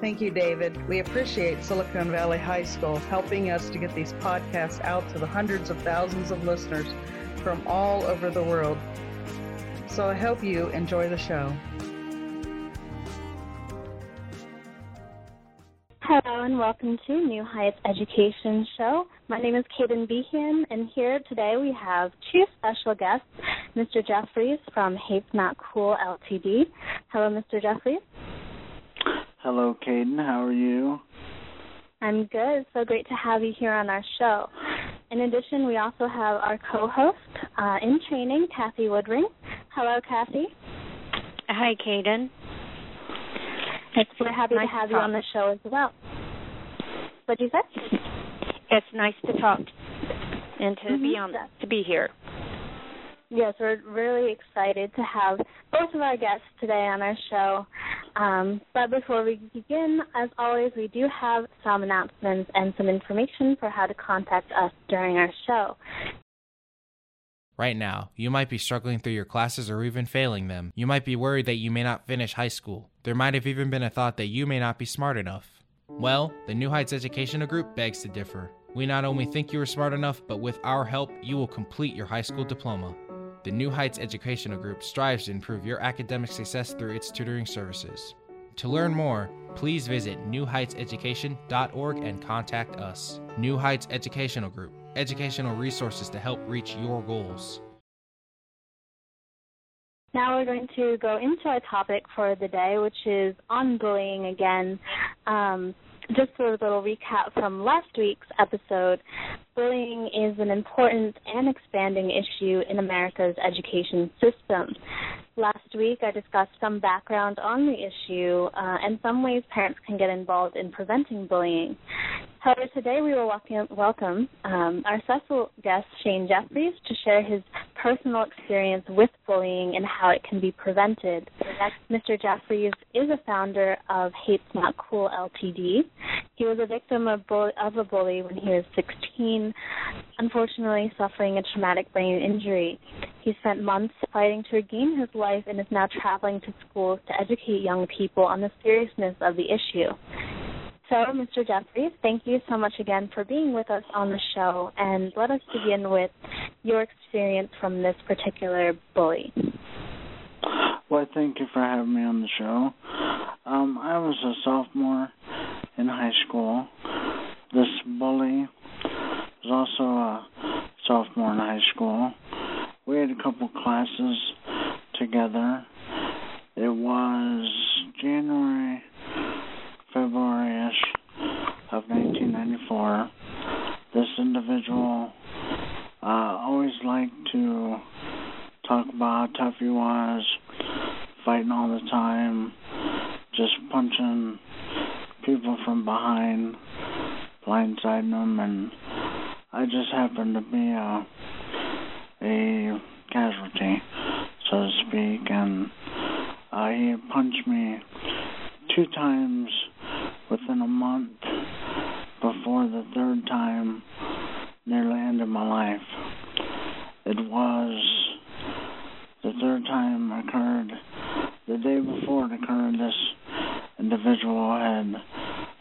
Thank you, David. We appreciate Silicon Valley High School helping us to get these podcasts out to the hundreds of thousands of listeners from all over the world. So I hope you enjoy the show. Hello and welcome to New Heights Education Show. My name is Kaden Behan, and here today we have two special guests, Mr. Jeffreys from Hate's Not Cool LTD. Hello, Mr. Jeffreys. Hello, Kaden. How are you? I'm good. So great to have you here on our show. In addition, we also have our co-host uh, in training, Kathy Woodring. Hello, Kathy. Hi, Kaden. We're happy nice to have to you on the show as well. What did you say? It's nice to talk and to be Mhm. on to be here. Yes, we're really excited to have both of our guests today on our show. Um, but before we begin, as always, we do have some announcements and some information for how to contact us during our show. Right now, you might be struggling through your classes or even failing them. You might be worried that you may not finish high school. There might have even been a thought that you may not be smart enough. Well, the New Heights Educational Group begs to differ. We not only think you are smart enough, but with our help, you will complete your high school diploma. The New Heights Educational Group strives to improve your academic success through its tutoring services. To learn more, please visit newheightseducation.org and contact us. New Heights Educational Group, educational resources to help reach your goals. Now we're going to go into our topic for the day, which is on bullying again. Um, just for a little recap from last week's episode. Bullying is an important and expanding issue in America's education system. Last week, I discussed some background on the issue uh, and some ways parents can get involved in preventing bullying. However, today we will welcome, welcome um, our special guest, Shane Jeffreys, to share his personal experience with bullying and how it can be prevented. Mr. Jeffreys is a founder of Hate's Not Cool LTD. He was a victim of, of a bully when he was 16, unfortunately suffering a traumatic brain injury. He spent months fighting to regain his life and is now traveling to schools to educate young people on the seriousness of the issue. So, Mr. Jeffreys, thank you so much again for being with us on the show, and let us begin with your experience from this particular bully. Well, thank you for having me on the show. Um, I was a sophomore in high school. This bully was also a sophomore in high school. We had a couple classes together. It was January, February-ish of 1994. This individual uh, always liked to talk about how tough he was, fighting all the time, just punching people from behind, blindsiding them, and I just happened to be a a casualty, so to speak, and uh, he punched me two times within a month before the third time nearly ended my life. It was the third time occurred the day before it occurred. This individual had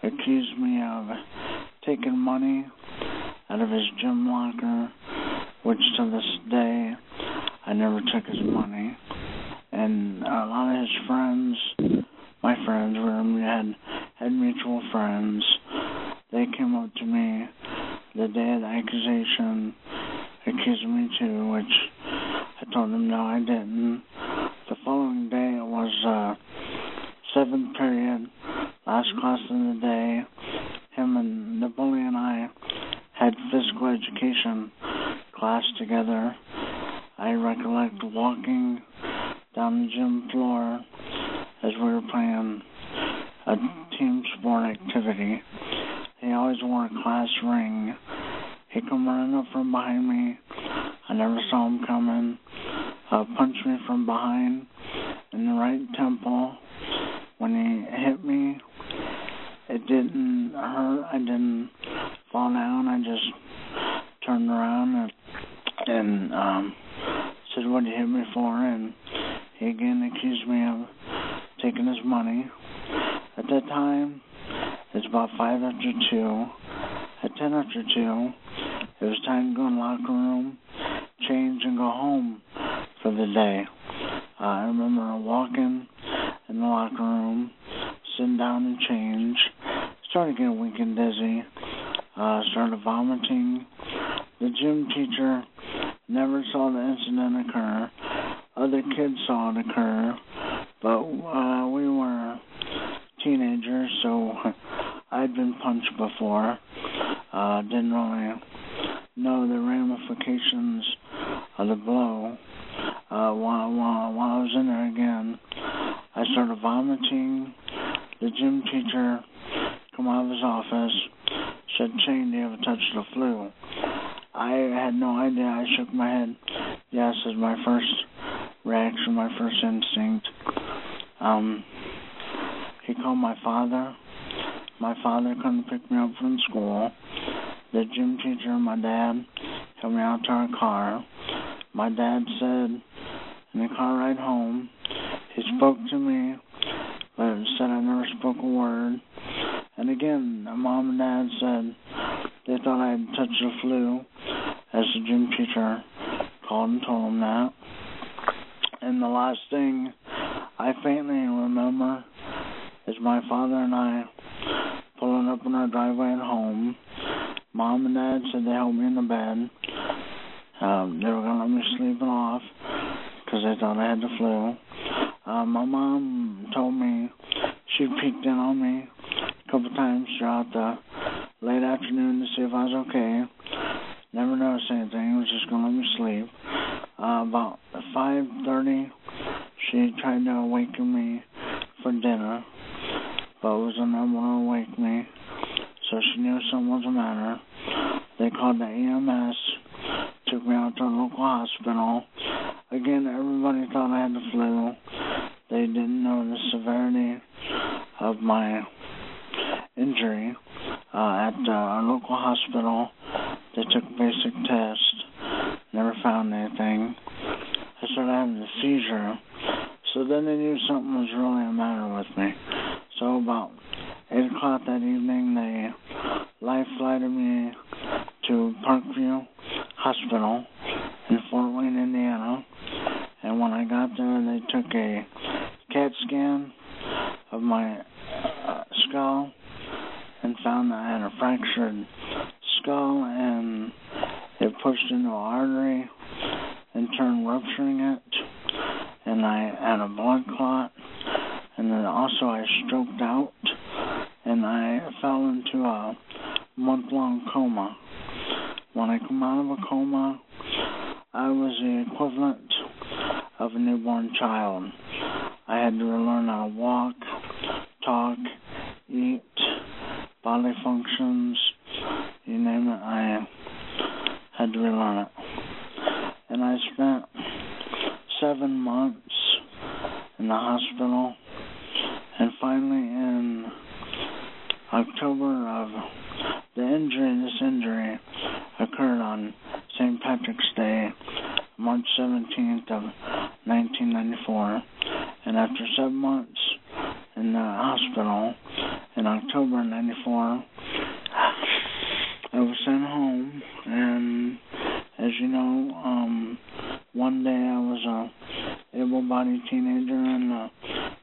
accused me of taking money out of his gym locker, which to this day I never took his money. And a lot of his friends my friends. We had had mutual friends. They came up to me the day of the accusation, accused me too, which I told them no, I didn't. The following day it was uh, seventh period, last class of the day. Him and bully and I had physical education class together. I recollect walking down the gym floor as we were playing activity. He always wore a class ring. He come running up from behind me. I never saw him coming. Uh, punched me from behind in the right temple. When he hit me, it didn't hurt. I didn't fall down. I just turned around and, and um, said, "What did you hit me for?" And he again accused me of taking his money. At that time, it's about five after two. At ten after two, it was time to go in the locker room, change, and go home for the day. I remember walking in the locker room, sitting down and change, started getting weak and dizzy, uh, started vomiting. The gym teacher never saw the incident occur. Other kids saw it occur, but uh, we were teenagers, so I'd been punched before. Uh, didn't really know the ramifications of the blow. Uh, while, while, while I was in there again, I started vomiting. The gym teacher come out of his office, said, Shane, do you ever touched the flu? I had no idea. I shook my head. Yes, is my first reaction, my first instinct. Um, he called my father. My father couldn't pick me up from school. The gym teacher and my dad took me out to our car. My dad said in the car ride home, he spoke to me, but said I never spoke a word. And again, my mom and dad said they thought I had touched the flu, as the gym teacher called and told them that. And the last thing I faintly remember is my father and I pulling up in our driveway at home. Mom and dad said they helped me in the bed. Um, they were to let me sleep it off because they thought I had the flu. Uh, my mom told me she peeked in on me a couple times throughout the late afternoon to see if I was okay. Never noticed anything. Was just to let me sleep. Uh, about 5:30, she tried to awaken me for dinner, but was unable to awake me. So she knew something was the matter. They called the EMS, took me out to a local hospital. Again, everybody thought I had the flu. They didn't know the severity of my injury. Uh, at uh, our local hospital, they took a basic test, never found anything. I started having a seizure, so then they knew something was really the matter with me. So about 8 o'clock that evening, they life flighted me to Parkview Hospital in Fort Wayne, Indiana. And when I got there, they took a CAT scan of my uh, skull and found that I had a fractured skull and it pushed into an artery and turned rupturing it. And I had a blood clot. And then also I stroked out and I fell into a month long coma. When I come out of a coma, I was the equivalent of a newborn child. I had to learn how to walk, talk, eat, bodily functions, you name it, I had to relearn it. And I spent seven months in the hospital, and finally in October of the injury, this injury occurred on St. Patrick's Day, March 17th of 1994, and after seven months in the hospital in October 94, I was sent home, and as you know, um, one day I was a able-bodied teenager, and the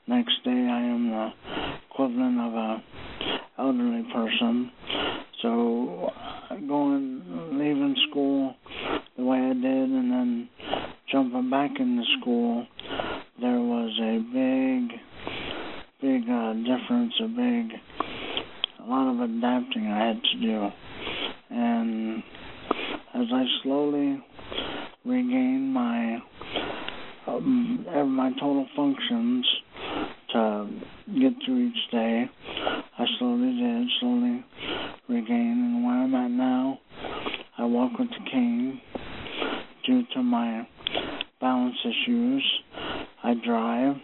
next day I am the equivalent of a elderly person. So going leaving school the way I did and then jumping back into school, there was a big, big uh, difference, a big, a lot of adapting I had to do. And as I slowly regained my um, my total functions to get through each day, I slowly did, slowly regain. And where I'm at now, I walk with the cane due to my balance issues. I drive,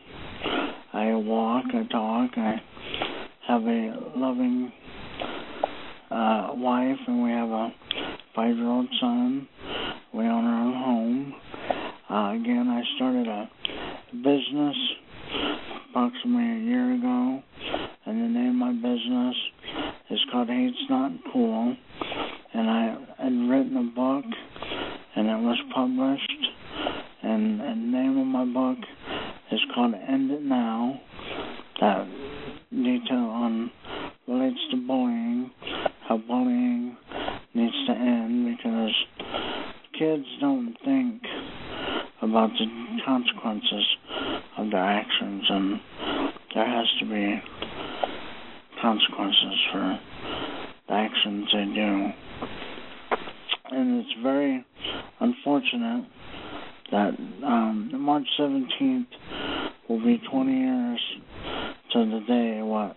I walk, I talk, I have a loving uh, wife, and we have a five year old son. We own our own home. Uh, again, I started a business approximately a year ago, and the name of my business is called Hate's Not Cool. And I had written a book, and it was published. And, and the name of my book is called End It Now. That detail on relates to bullying, how bullying needs to end because kids don't think about the consequences of their actions, and there has to be consequences for the actions they do. And it's very unfortunate that um, March 17th will be 20 years to the day what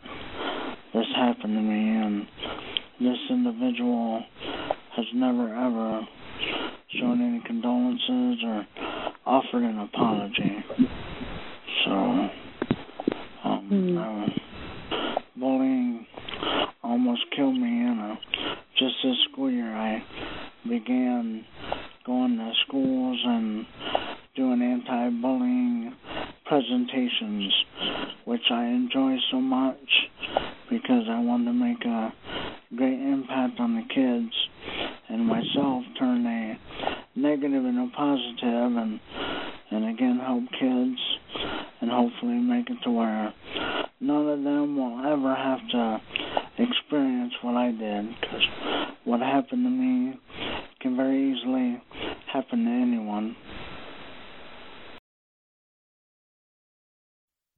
this happened to me, and this individual has never ever shown any condolences or offered an apology. So, um, Mm. uh, bullying almost killed me. You know, just this school year, I began going to schools and doing anti-bullying presentations, which I enjoy so much because I wanted to make a great impact on the kids and myself turn a negative into a positive and and again help kids and hopefully make it to where none of them will ever have to experience what I did because what happened to me can very easily happen to anyone.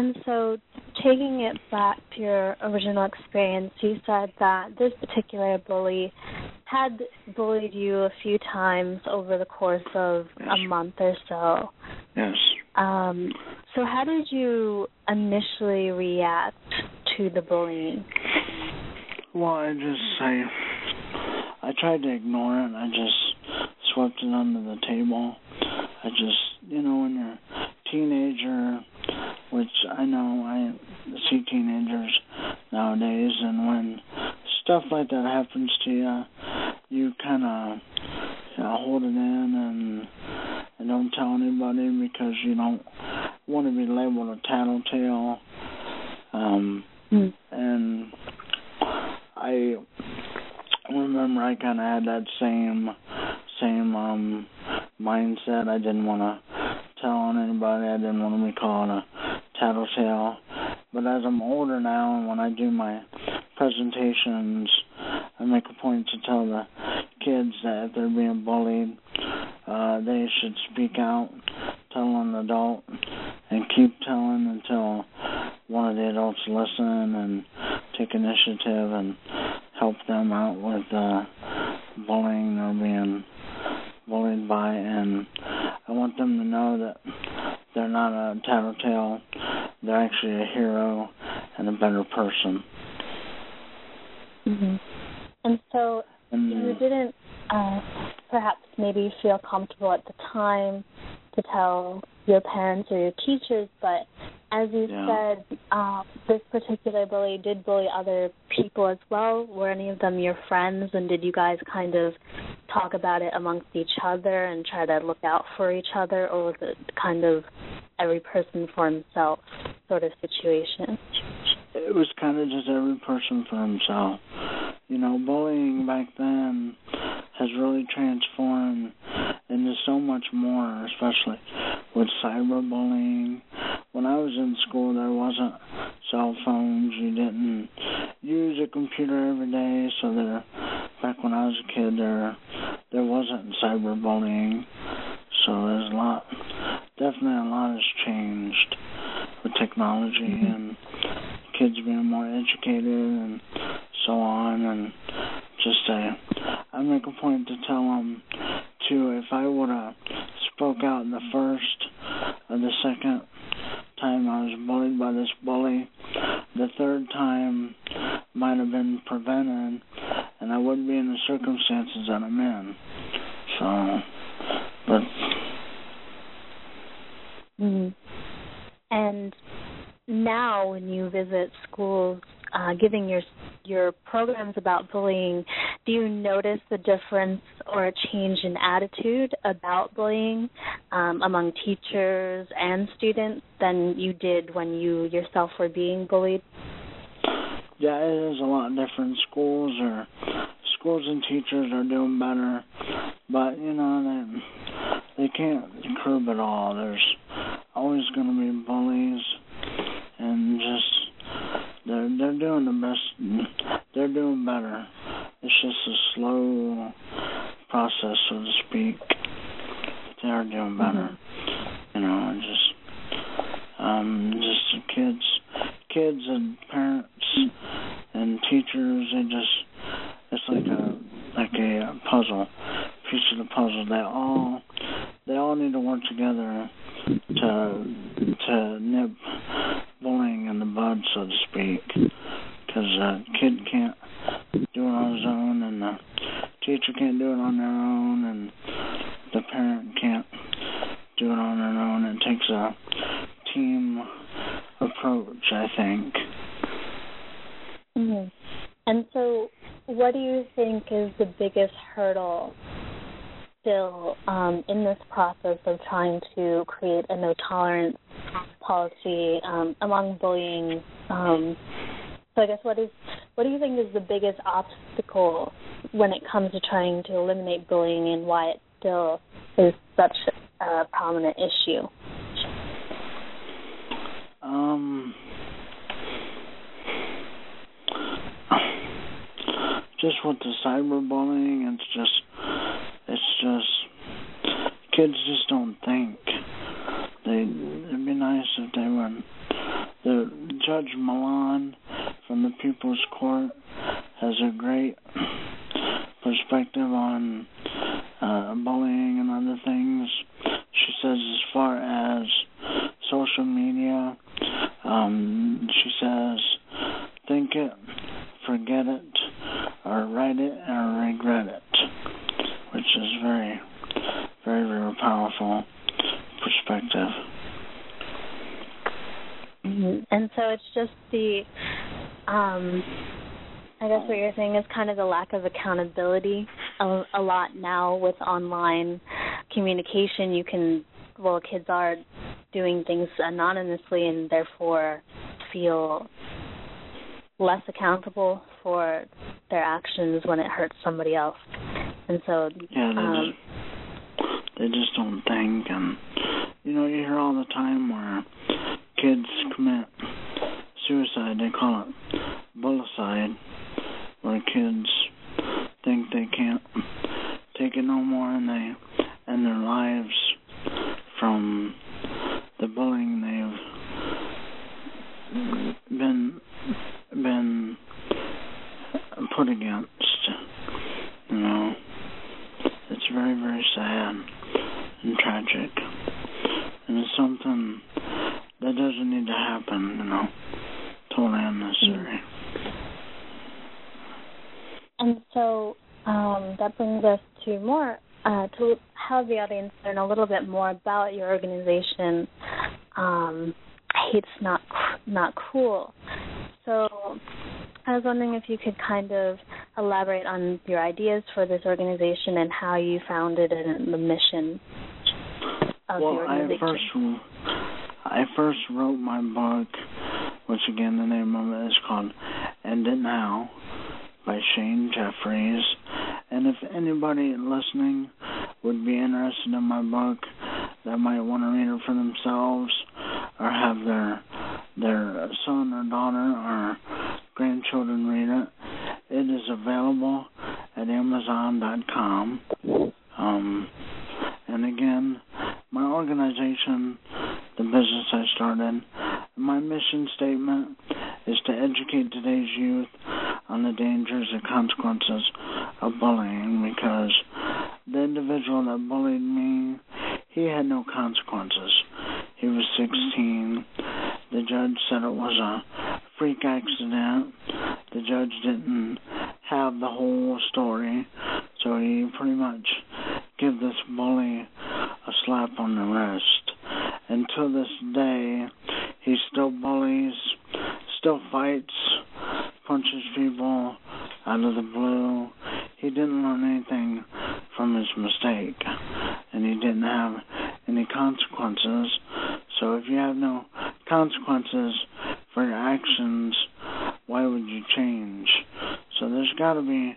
And so, taking it back to your original experience, you said that this particular bully had bullied you a few times over the course of a month or so. Yes. Um, so, how did you initially react to the bullying? Well, I just I I tried to ignore it. I just swept it under the table. I just you know when you're a teenager, which I know I see teenagers nowadays, and when stuff like that happens to you, you kind of you know, hold it in and and don't tell anybody because you don't want to be labeled a tattletale. Um, Mm. and I remember I kind of had that same same um mindset. I didn't want to tell on anybody. I didn't want to be called a tattletale. But as I'm older now, and when I do my presentations, I make a point to tell the kids that if they're being bullied, uh, they should speak out, tell an adult, and keep telling until one of the adults listen and take initiative and help them out with uh, bullying or being bullied by. And I want them to know that they're not a tattletale. They're actually a hero and a better person. Mm-hmm. And so, And you didn't uh, perhaps maybe feel comfortable at the time to tell your parents or your teachers, but as you Yeah. said, um, this particular bully did bully other people as well. Were any of them your friends, and did you guys kind of talk about it amongst each other and try to look out for each other, or was it kind of every person for himself sort of situation? it was kind of just every person for himself. You know, bullying back then has really transformed into so much more, especially with cyberbullying. When I was in school, there wasn't cell phones. You didn't use a computer every day, so there. Back when I was a kid, there there wasn't cyberbullying, so there's a lot. Definitely, a lot has changed with technology mm-hmm. and kids being more educated and so on and just say I make a point to tell them to if I would have spoke out in the first or the second time I was bullied by this bully, the third time might have been prevented and I wouldn't be in the circumstances that I'm in. So but hmm And now, when you visit schools, uh, giving your your programs about bullying, do you notice a difference or a change in attitude about bullying um, among teachers and students than you did when you yourself were being bullied? Yeah, it is a lot different. Schools are schools and teachers are doing better, but you know they they can't curb it all. There's always going to be bullies, and just they're they're doing the best. They're doing better. Just a slow process, so to speak. They are doing better. You know, and just um, just the kids, kids and parents and teachers. They just it's like a like a puzzle, piece of the puzzle. They all they all need to work together to to nip bullying in the bud, so to speak. Because a kid can't do it on his own, and the teacher can't do it on their own, and the parent can't do it on their own. It takes a team approach, I think. hmm And so, what do you think is the biggest hurdle still um, in this process of trying to create a no tolerance policy um, among bullying? Um, so, I guess what is what do you think is the biggest obstacle when it comes to trying to eliminate bullying, and why it still is such a prominent issue? Um, just with the cyberbullying, it's just, it's just, kids just don't think. They, it'd be nice if they would. The Judge Milian from the People's Court has a great perspective on uh, bullying and other things. She says as far as social media, um, she says, think it, forget it, or write it or regret it, which is very, very, very powerful perspective. Mhm. And so it's just the, um, I guess what you're saying is kind of the lack of accountability. A, a lot now with online communication, you can, well, kids are doing things anonymously and therefore feel less accountable for their actions when it hurts somebody else. And so, Yeah, they um, just they just don't think, and you know you hear all the time where kids commit suicide. They call it bullicide, where kids think they can't take it no more, and they end their lives from the bullying they've been been put against. You know, it's very very sad and tragic, and it's something that doesn't need to happen. You know, totally unnecessary. And so um, that brings us to more uh, to have the audience learn a little bit more about your organization. Um, hate's not not cool. So I was wondering if you could kind of elaborate on your ideas for this organization and how you founded it and the mission of well, the organization. I first I first wrote my book, which again the name of it is called "End It Now" by Shane Jeffreys. And if anybody listening would be interested in my book, that might want to read it for themselves or have their their son or daughter or grandchildren read it. It is available at Amazon.com. Um, and again, my organization, the business I started, my mission statement is to educate today's youth on the dangers and consequences of bullying because the individual that bullied me, he had no consequences. He was 16. The judge said it was a freak accident. The judge didn't have the whole story, so he pretty much gave this bully a slap on the wrist. And to this day, he still bullies, still fights, punches people out of the blue. He didn't learn anything from his mistake, and he didn't have any consequences. So if you have no consequences for your actions, why would you change? So there's got to be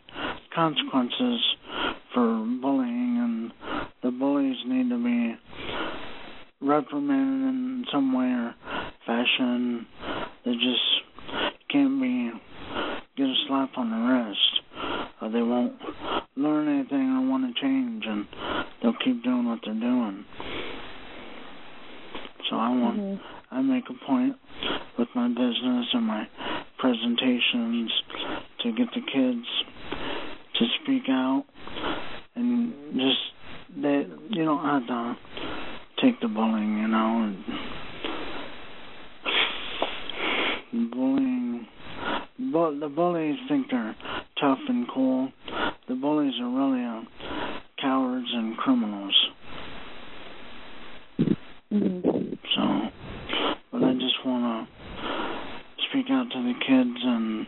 consequences for bullying, and the bullies need to be reprimanded in some way or fashion. They just can't be get a slap on the wrist, or they won't learn anything or want to change, and they'll keep doing what they're doing. So I want, Mm-hmm. I make a point with my business and my presentations to get the kids to speak out and just they you don't have to take the bullying, you know. And bullying, but the bullies think they're tough and cool. The bullies are really uh, cowards and criminals. Mhm. So, but I just want to speak out to the kids and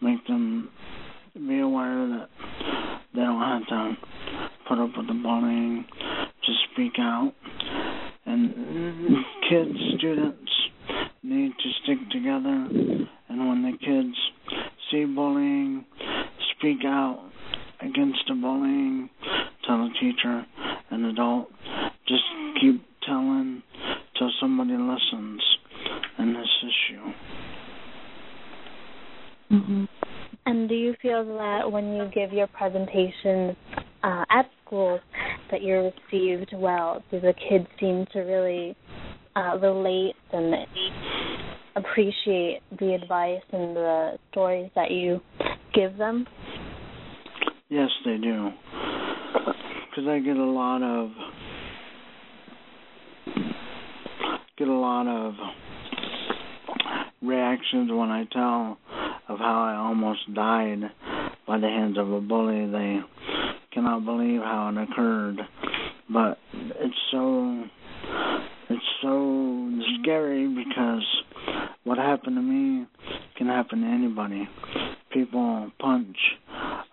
make them be aware that they don't have to put up with the bullying. Just speak out. And kids, students need to stick together. And when the kids see bullying, speak out against the bullying. Tell a teacher, an adult. Just keep telling till somebody listens in this issue. hmm And do you feel that when you give your presentations uh, at schools that you're received well? Do the kids seem to really uh, relate and appreciate the advice and the stories that you give them? Yes, they do. Because I get a lot of get a lot of reactions when I tell of how I almost died by the hands of a bully. They cannot believe how it occurred, but it's so it's so scary because what happened to me can happen to anybody. People punch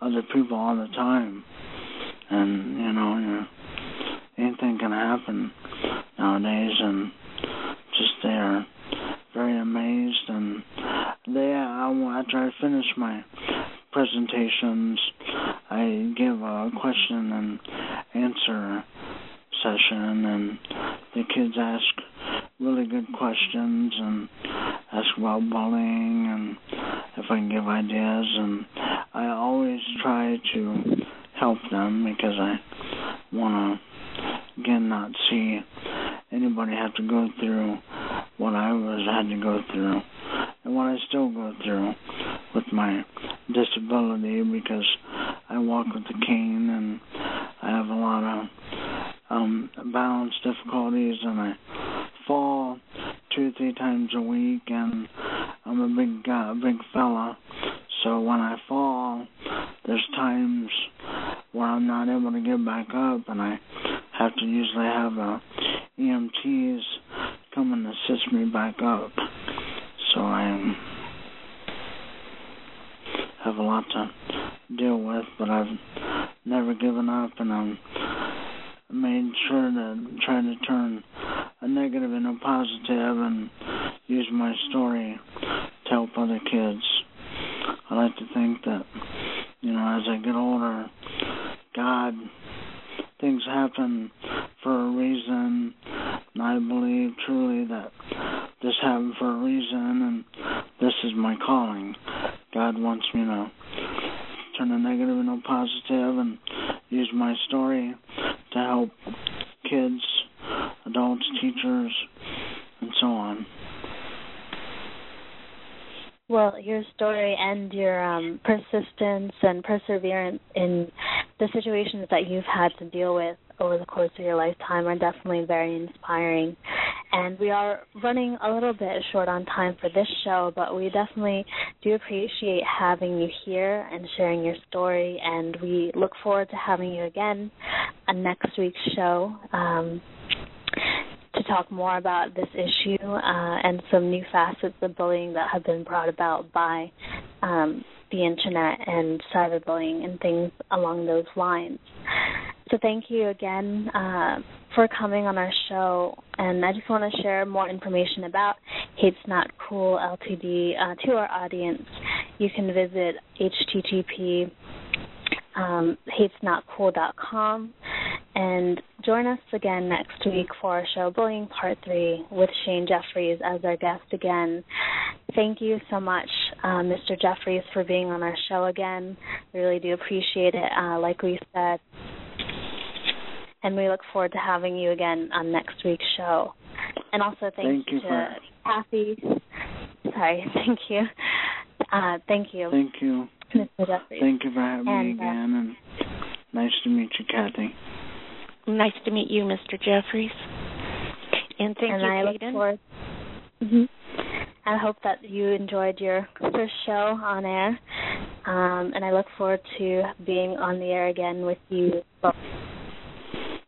other people all the time, and you know, you anything can happen nowadays, and just they are very amazed, and they after I finish my presentations, I give a question and answer session, and the kids ask really good questions and ask about bullying and if I can give ideas, and I always try to help them because I want to again not see anybody have to go through what I had to go through. And what I still go through with my disability because I walk with a cane and I have a lot of um balance difficulties and I fall two or three times a week and I'm a big uh, big fella. So when I fall there's times where I'm not able to get back up, and I have to usually have uh, EMTs me back up. So I um, have a lot to deal with, but I've never given up, and I'm made sure to try to turn a negative into a positive and use my story to help other kids. I like to think that, you know, as I get older, God, things happen for a reason, and I believe truly that happened for a reason, and this is my calling. God wants me to turn a negative into positive and use my story to help kids, adults, teachers, and so on. Well, your story and your um, persistence and perseverance in the situations that you've had to deal with your lifetime are definitely very inspiring. And we are running a little bit short on time for this show, but we definitely do appreciate having you here and sharing your story. And we look forward to having you again on next week's show. Um, to talk more about this issue uh, and some new facets of bullying that have been brought about by um, the internet and cyberbullying and things along those lines. So thank you again uh, for coming on our show. And I just want to share more information about Hate's Not Cool Ltd. Uh, to our audience. You can visit http um, hatesnotcool.com and join us again next week for our show Bullying Part 3 with Shane Jeffreys as our guest again. Thank you so much, uh, Mr. Jeffreys, for being on our show again. We really do appreciate it, uh, like we said and we look forward to having you again on next week's show. And also thank you to for... Kathy. Sorry, thank you. Uh, thank you. Thank you. Mr. Jeffreys. Thank you for having and, me again, uh, and nice to meet you, Kathy. Nice to meet you, Mr. Jeffreys. And thank and you, I Kaden. look forward. Mm-hmm. I hope that you enjoyed your first show on air, um, and I look forward to being on the air again with you both